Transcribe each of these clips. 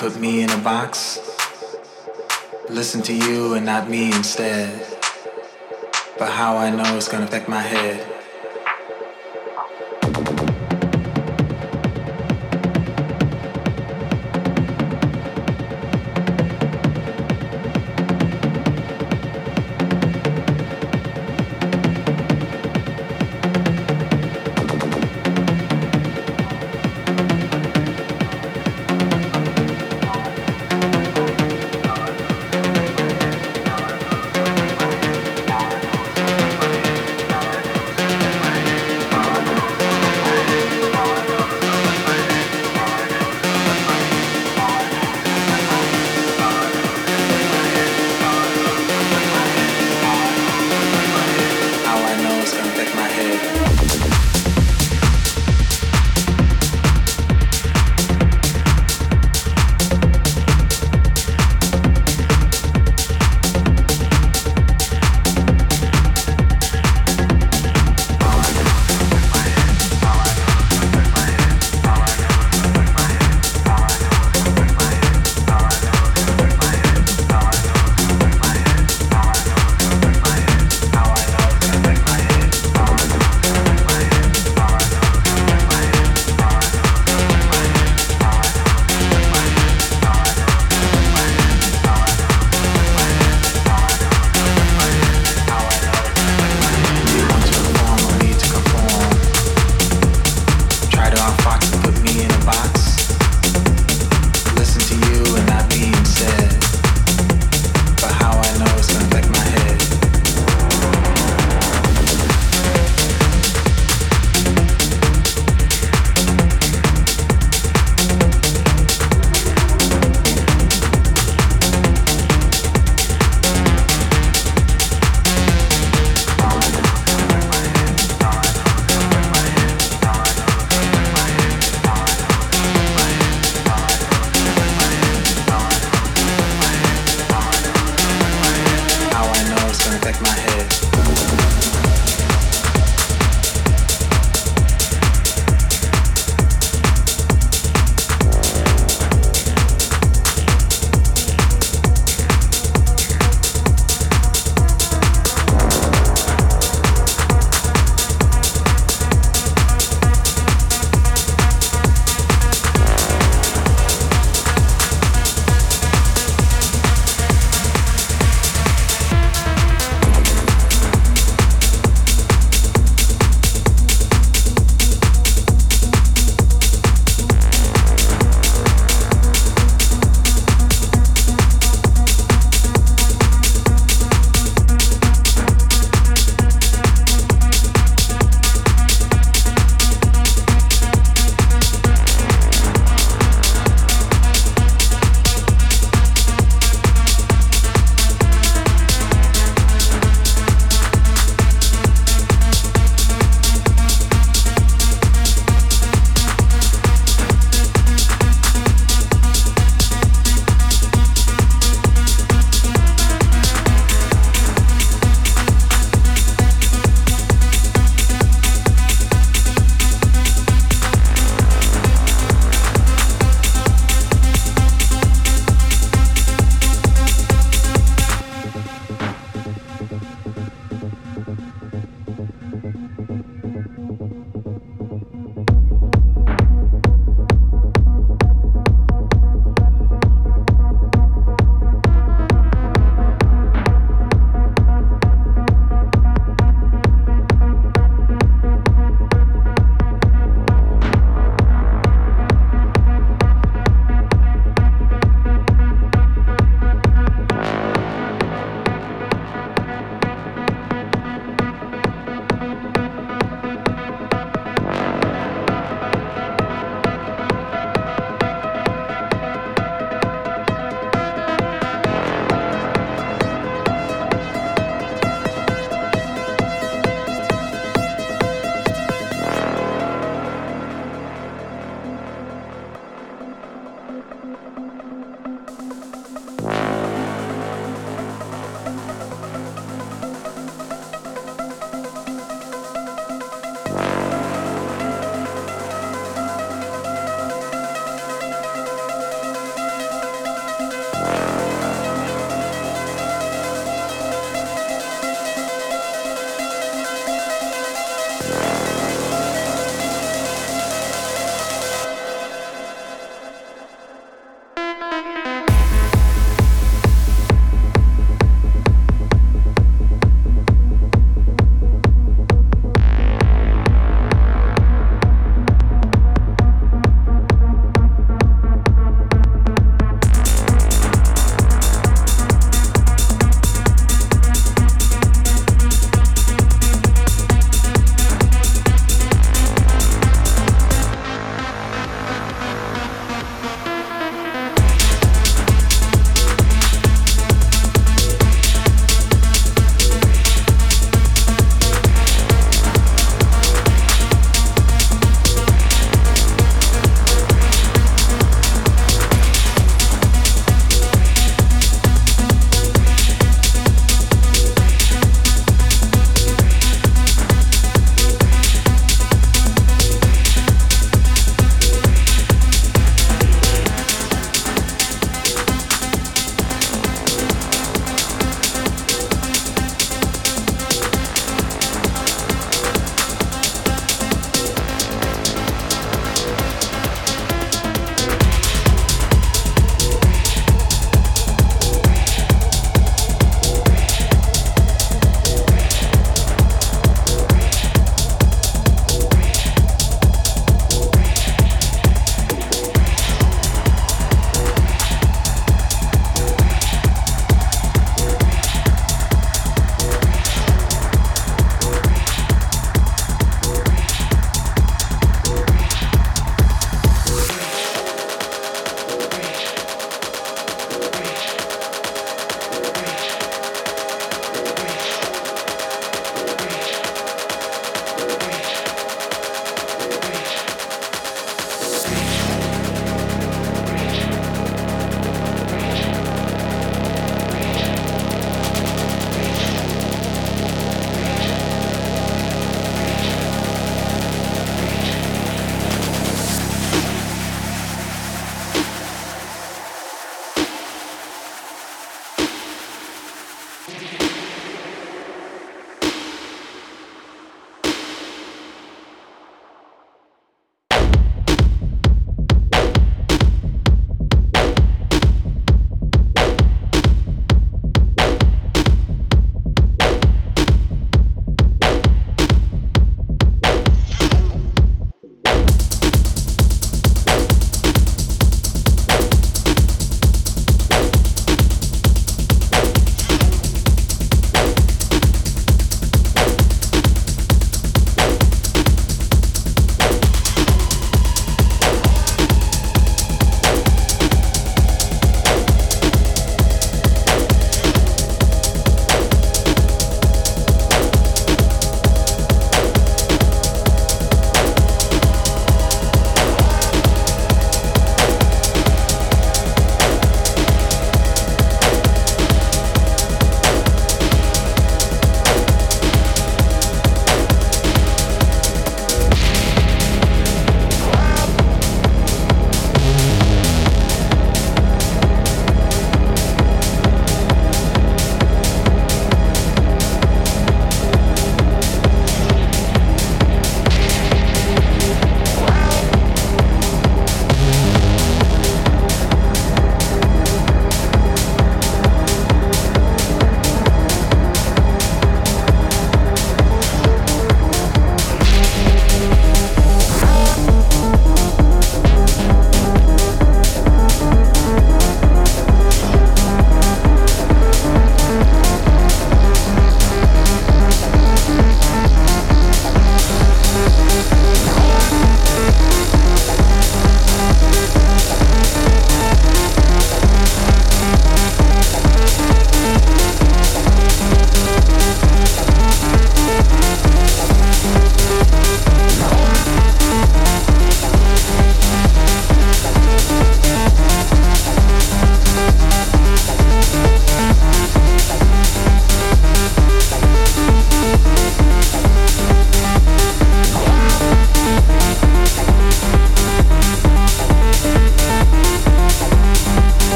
put me in a box.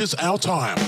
Is our time.